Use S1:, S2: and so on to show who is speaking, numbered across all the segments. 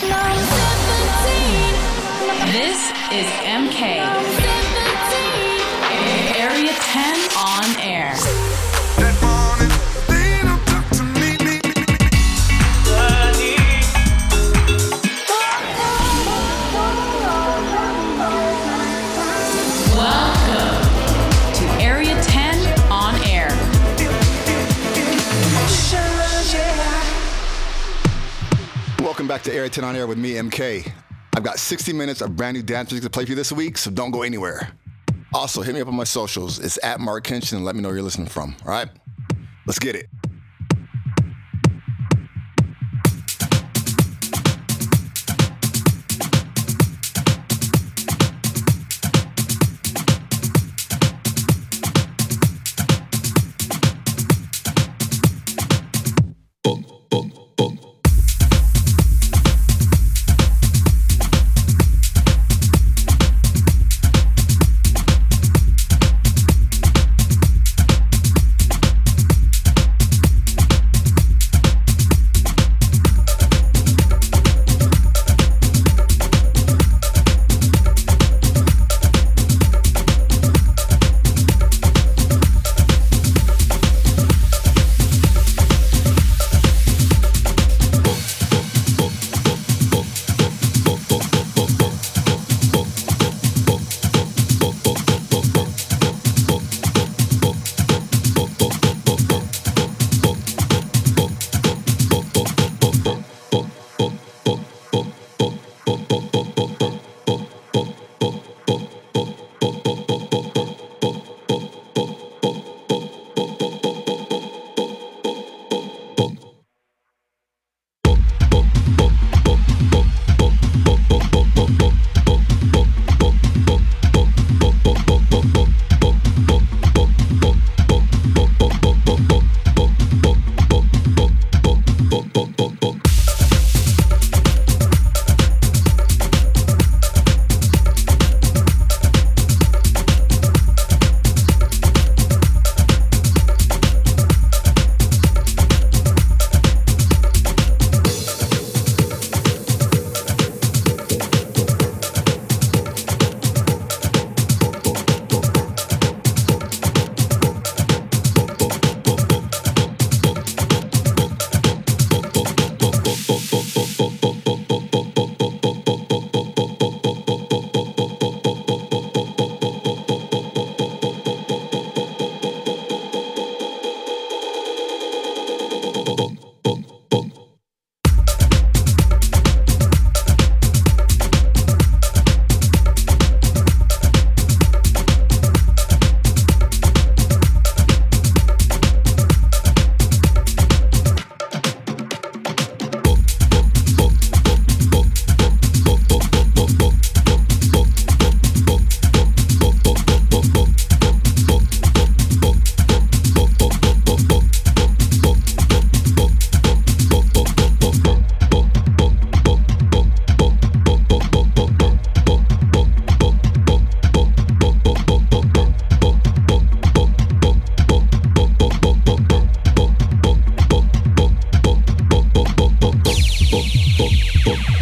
S1: This is MK. 10 on air with me, MK. I've got 60 minutes of brand new dance music to play for you this week, so don't go anywhere. Also, hit me up on my socials. It's at Marc Kinchen and let me know where you're listening from. All right? Let's get it.
S2: pop, pop, pop.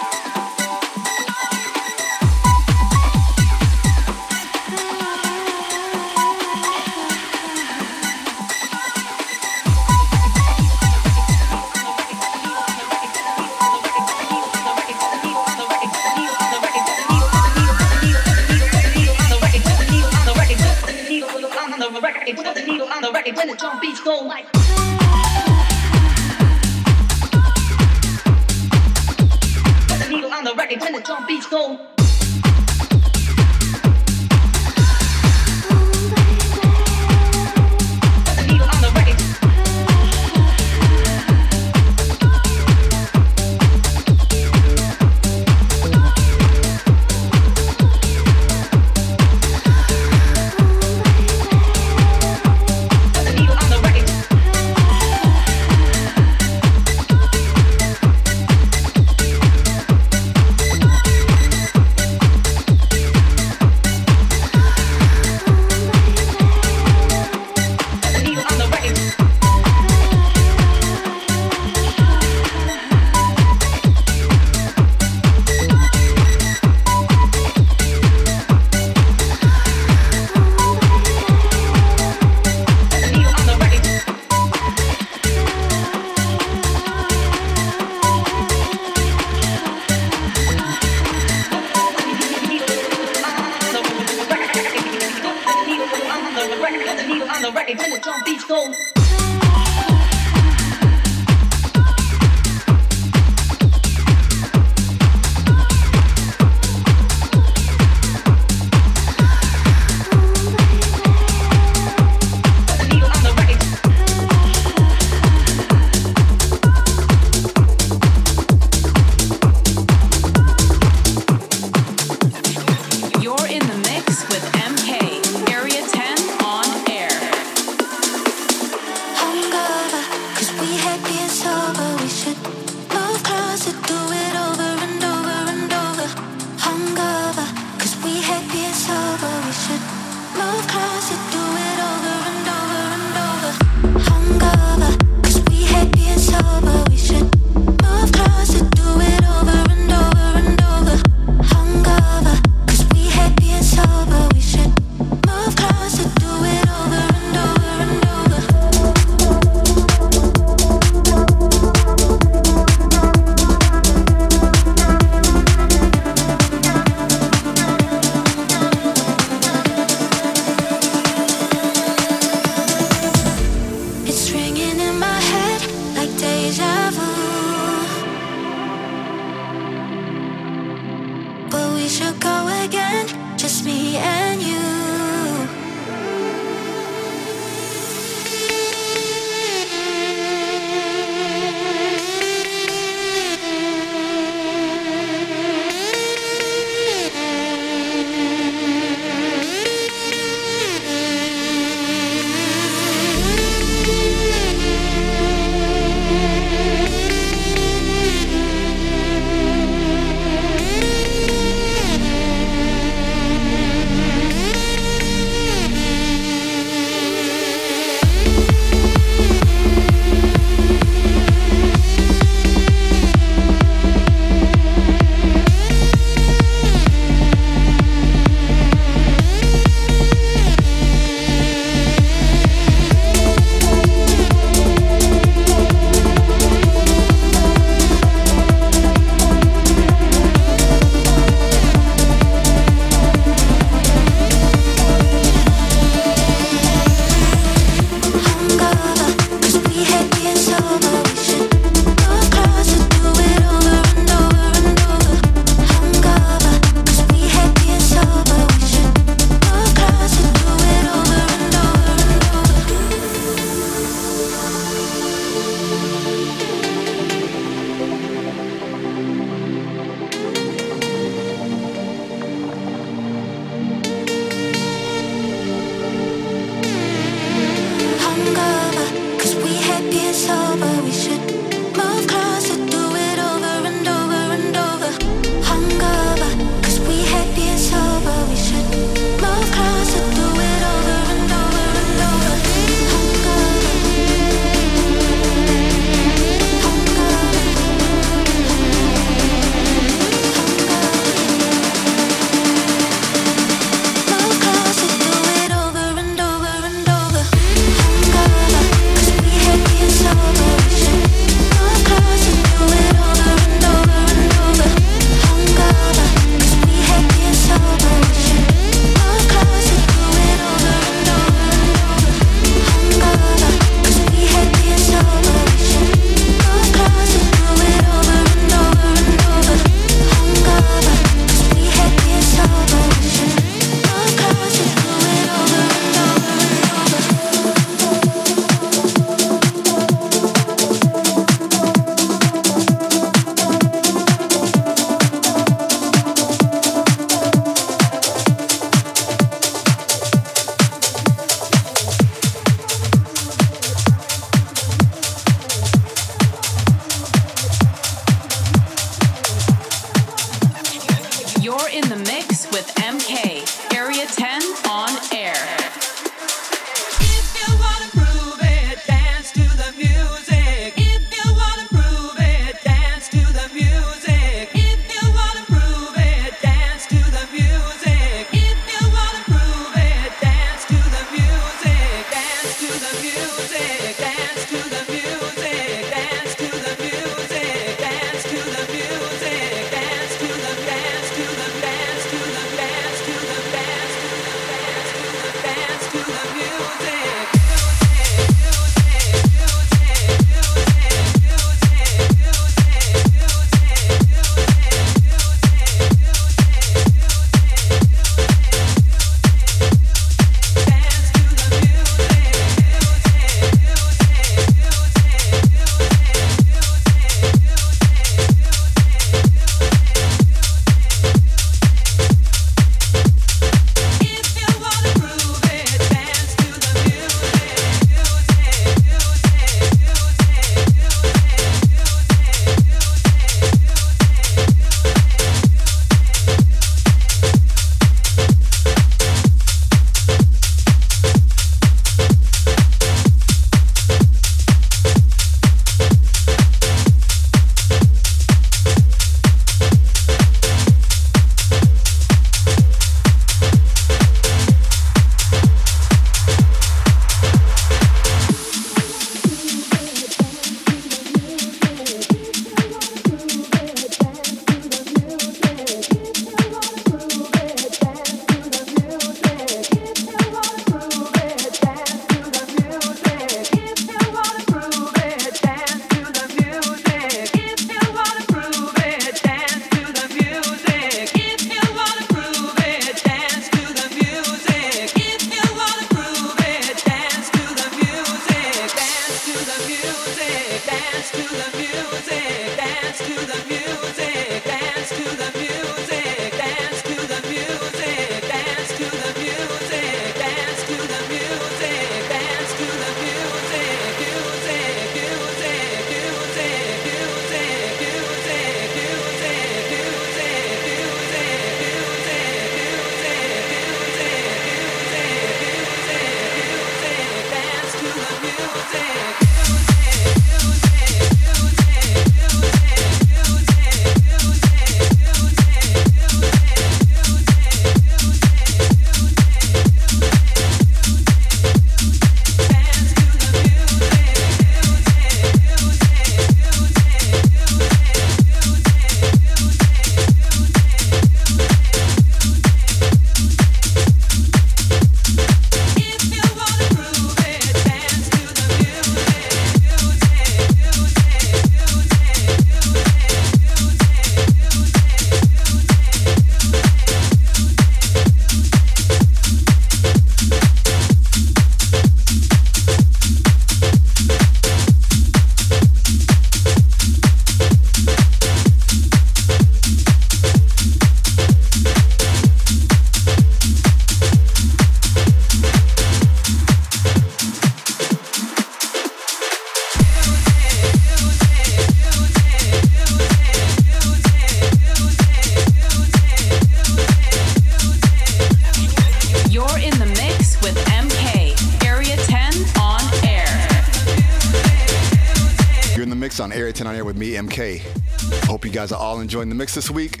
S2: Enjoying the mix this week.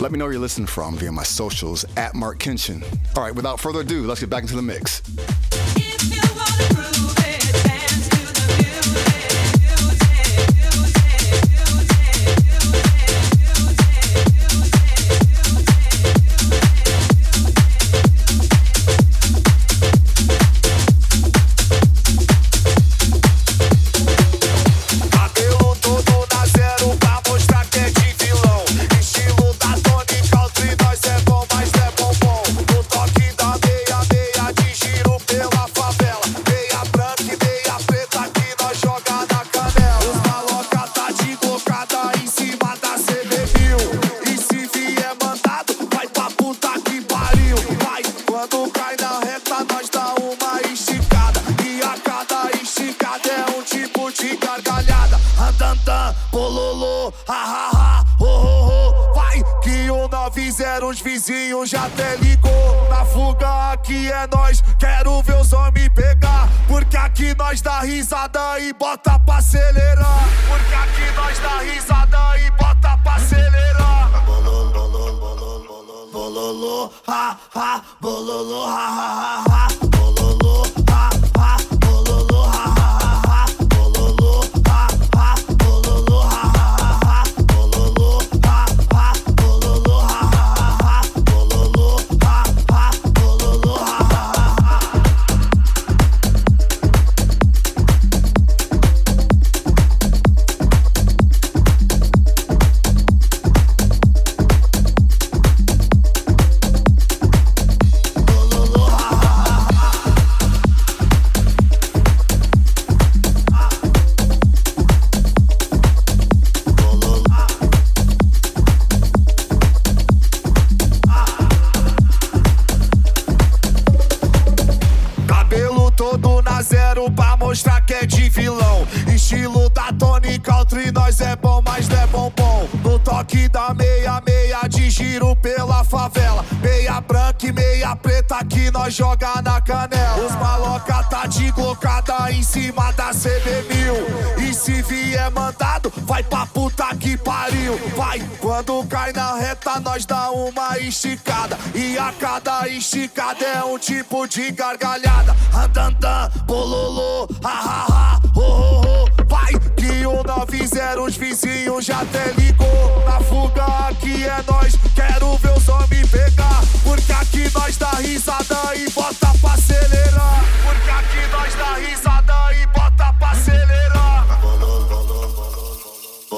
S2: Let me know where you're listening from via my socials at Marc Kinchen. All right, without further ado, let's get back into the mix. aqui é nós, quero ver os homens pegar. Porque aqui nós dá risada e bota pra acelerar. Porque aqui nós dá risada e bota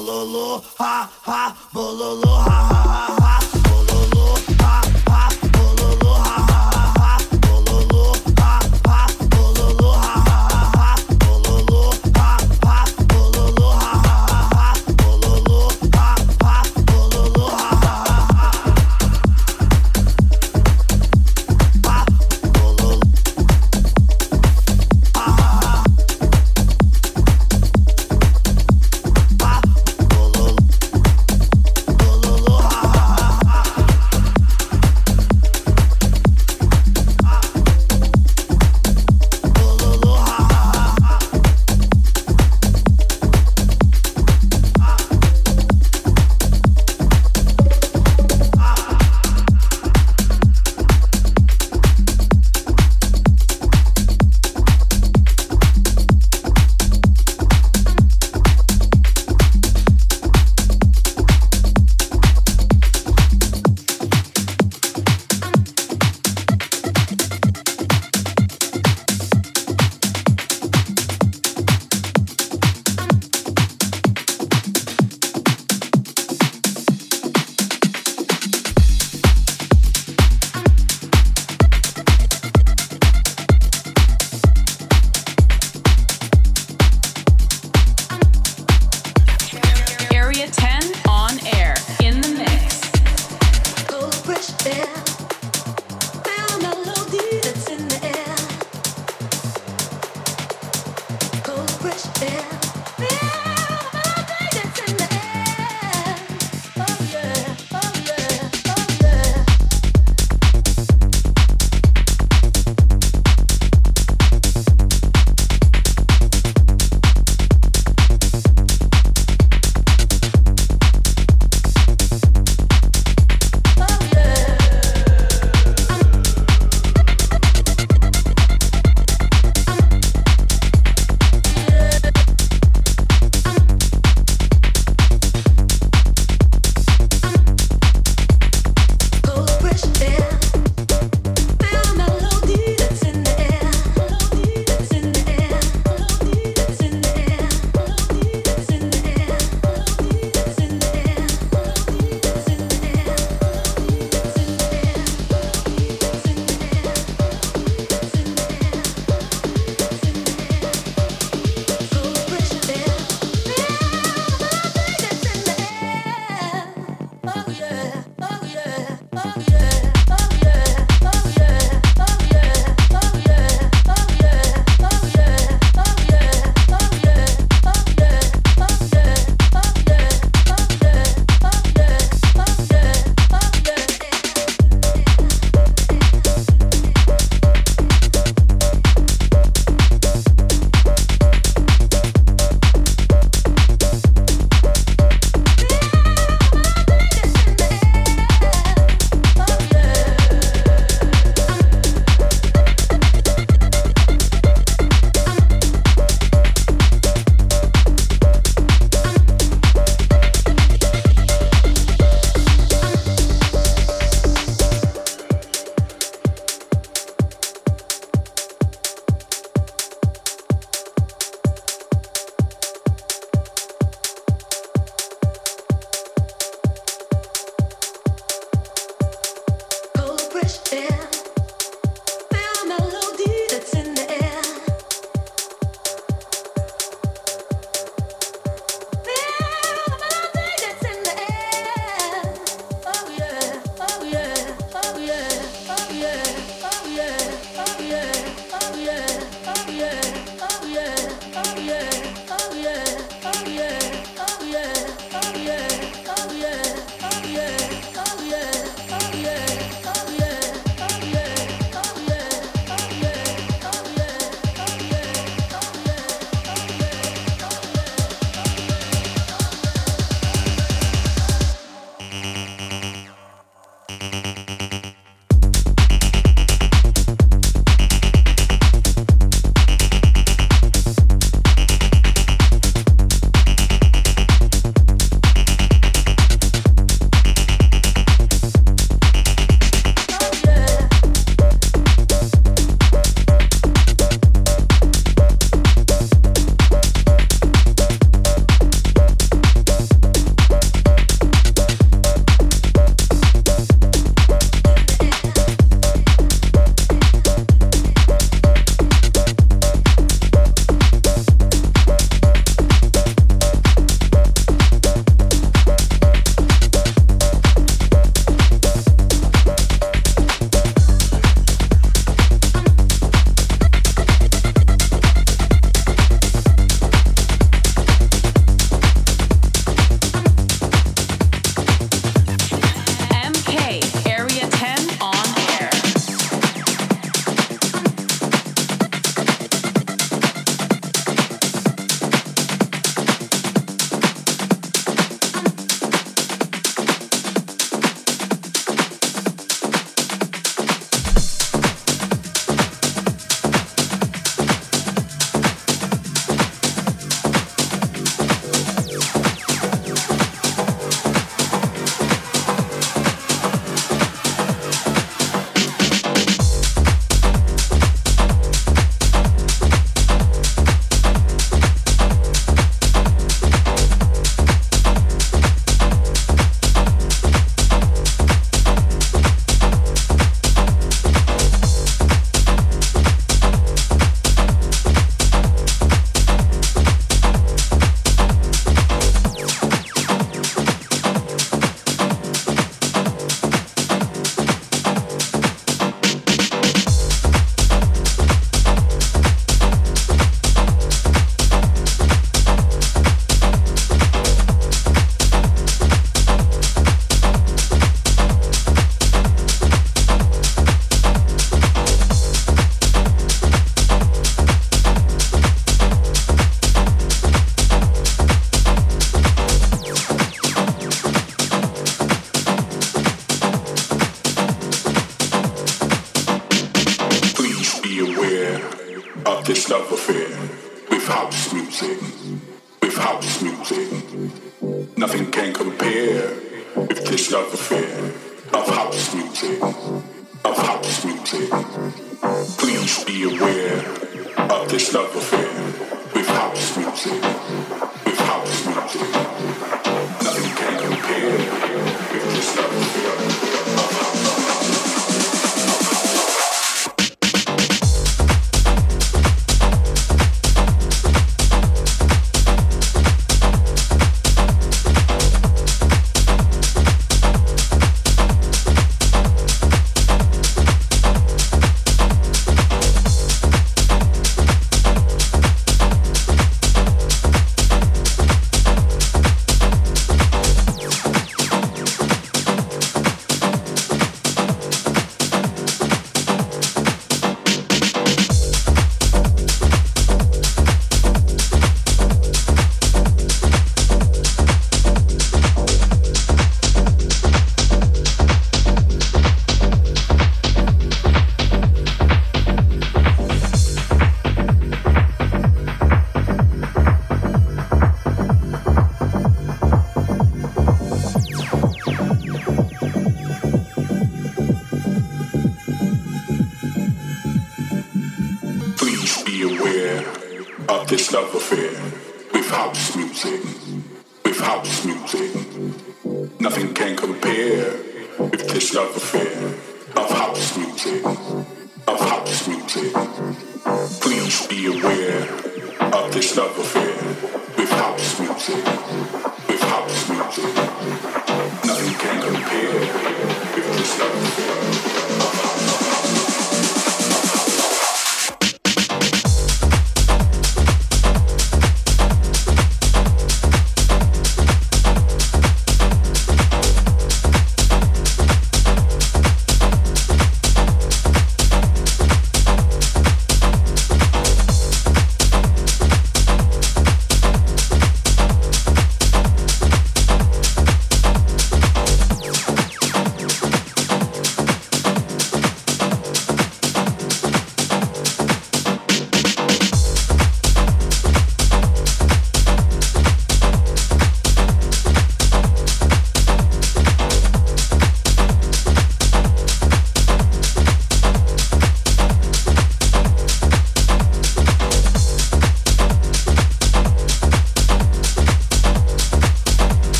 S2: bololo ha ha bololo ha ha ha. ha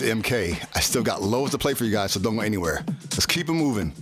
S1: MK. I still got loads to play for you guys, so don't go anywhere. Let's keep it moving.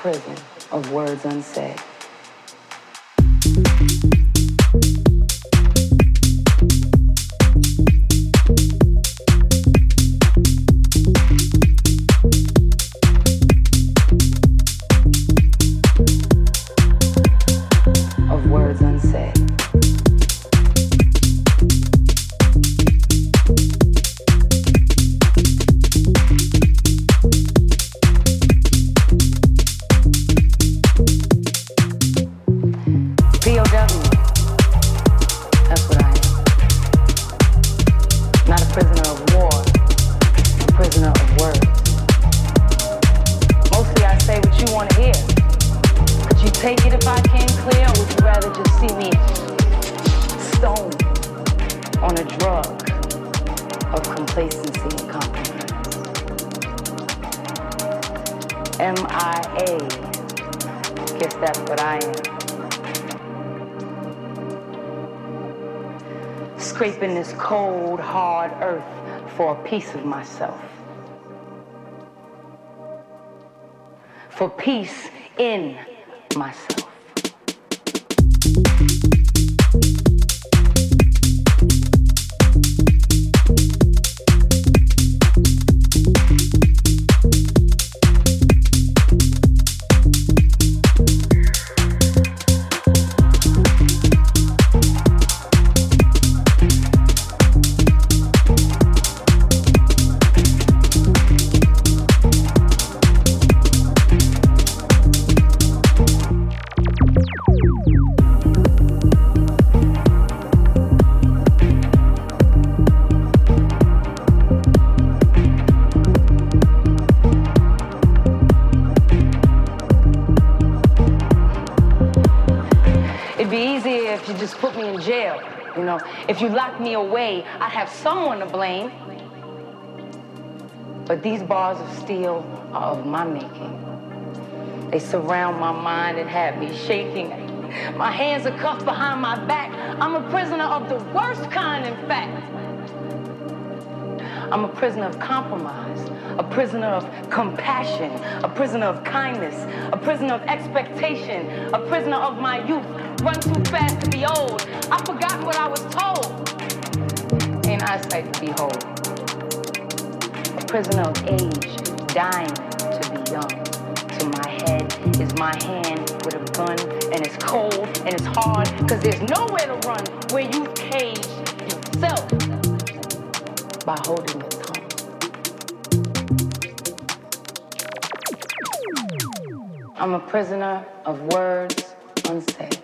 S3: Prison for a
S4: piece of myself,
S3: for peace in myself. Me away, I'd have someone to blame. But these bars of steel are of my making. They surround my mind and have me shaking. My hands are cuffed behind my back. I'm a prisoner of the worst kind, in fact. I'm a prisoner of compromise, a prisoner of compassion, a prisoner of kindness, a prisoner of expectation, a prisoner of my youth. Run too fast to be old. I've forgotten what I was told. Ain't I sight to behold? A prisoner of age, dying to be young. To my head is my hand with a gun, and it's cold and it's hard, cause there's nowhere to run where you've caged yourself by holding your tongue. I'm a prisoner of words unsaid.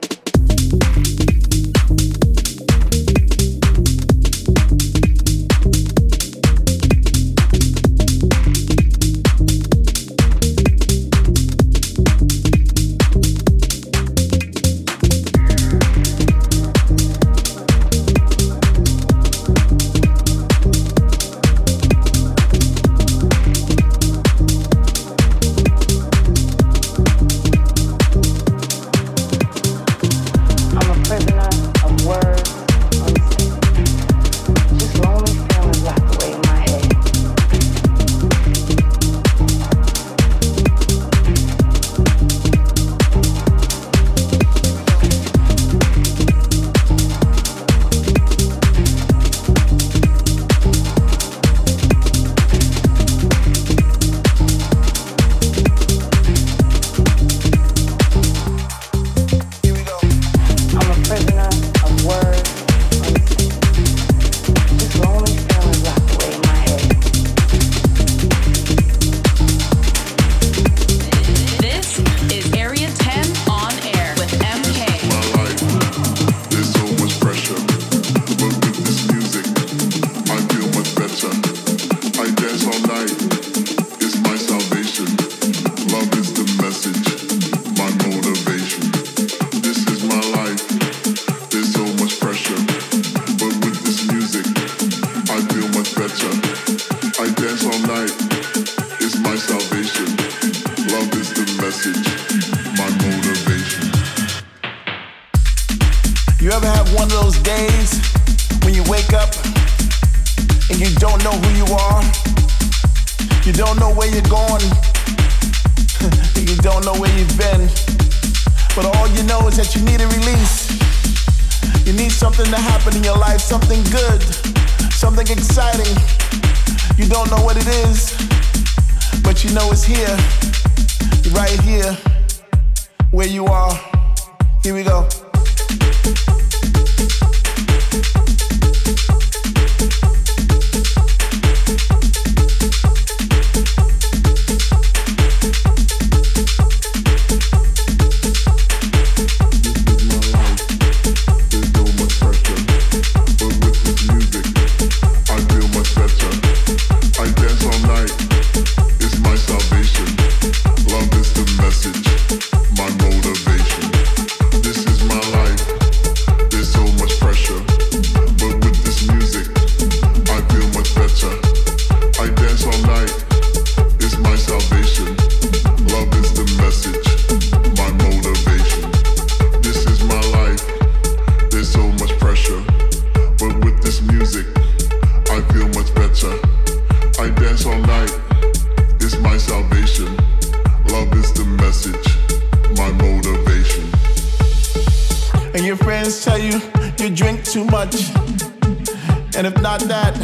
S4: And if not that,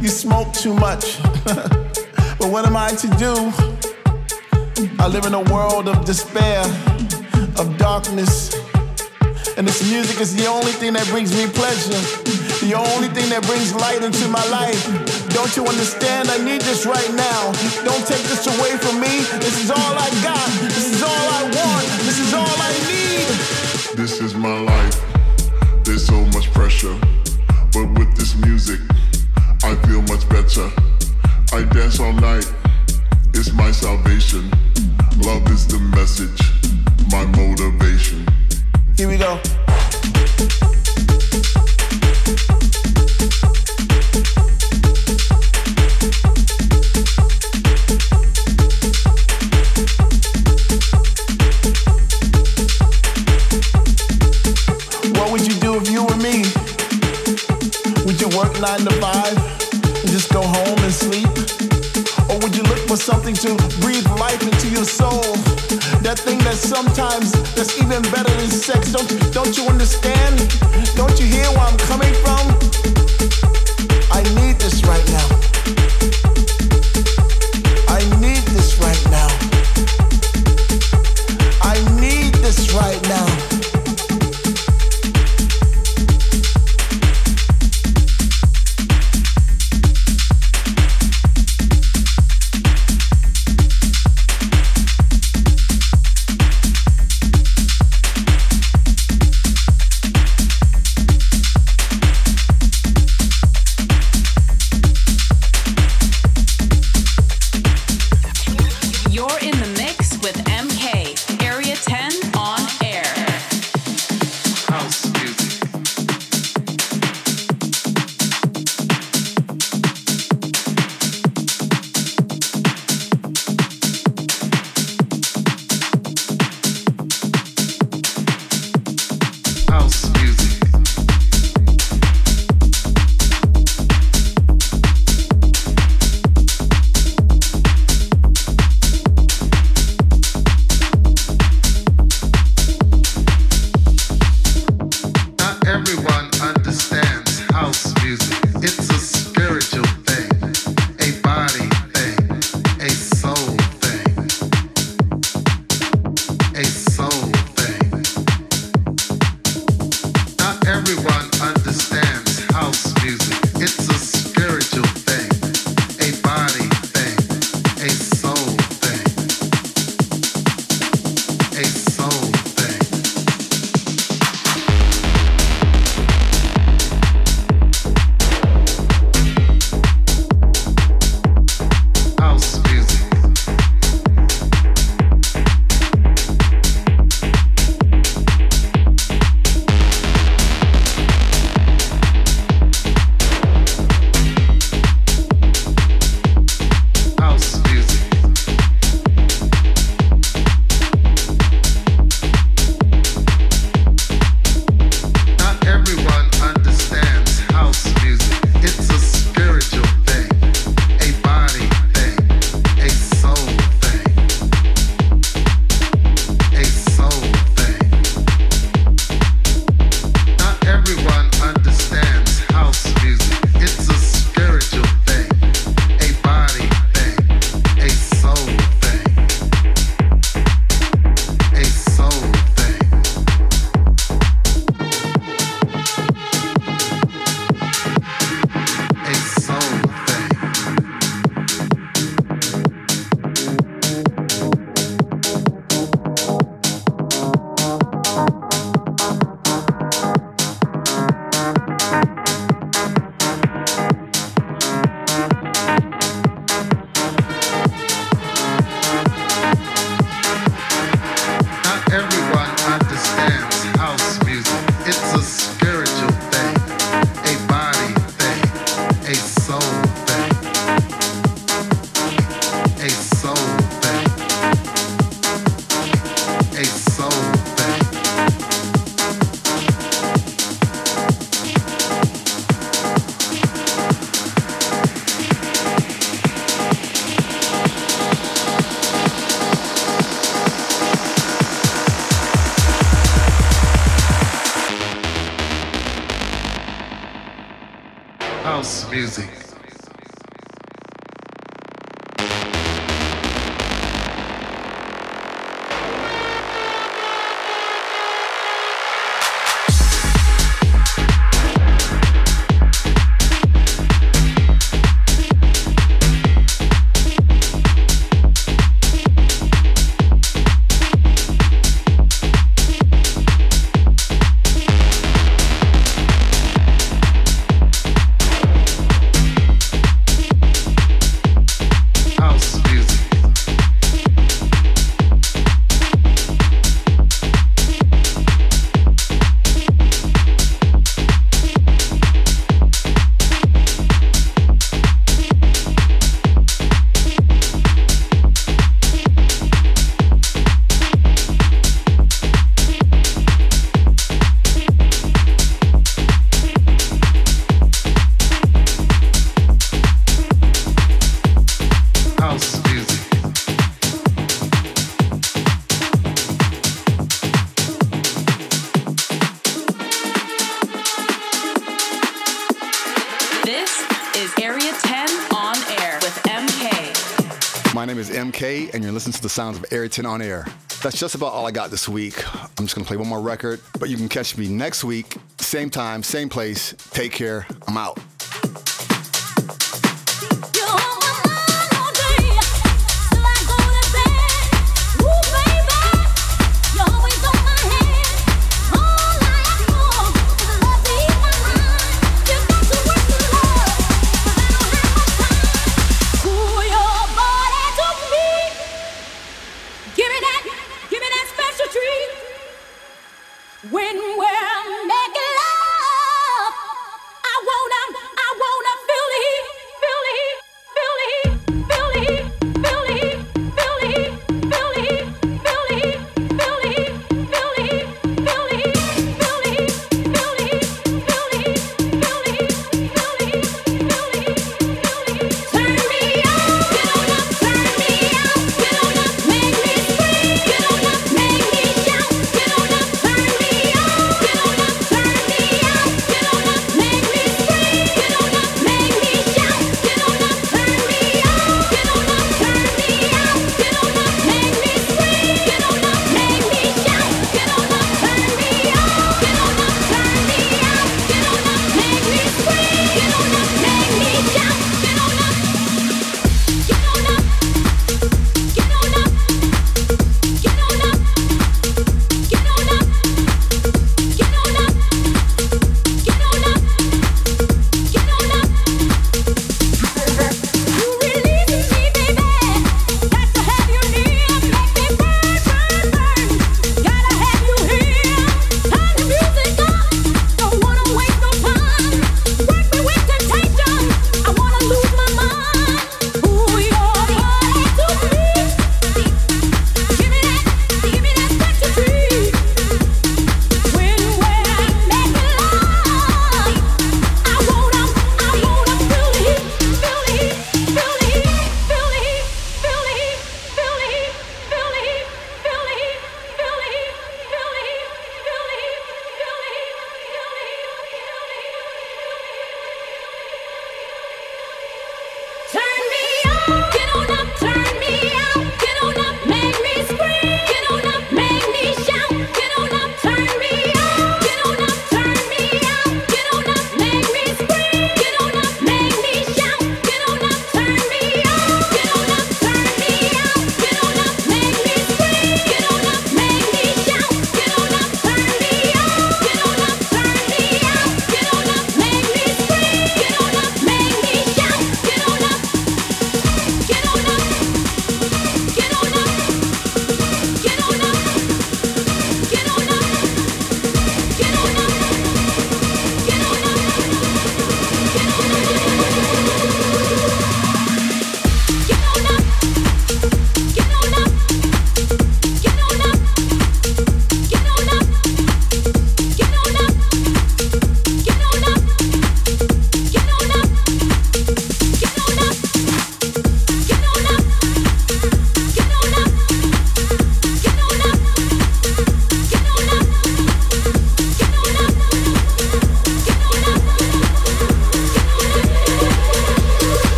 S4: you smoke too much. but what am I to do? I live in a world of despair, of darkness. And this music is the only thing that brings me pleasure, the only thing that brings light into my life. Don't you understand? I need this right now. Don't take this away from me. This is all I got. This is all I want. This is all I need.
S5: This is my pressure. But with this music, I feel much better. I dance all night. It's my salvation. Love is the message, my motivation.
S4: Here we go. That's even better than sex. Don't don't you understand? Don't you hear where I'm coming from? I need this right now.
S6: And to the sounds of 10 on air. That's just about all I got this week. I'm just gonna play one more record, but you can catch me next week, same time, same place. Take care. I'm out.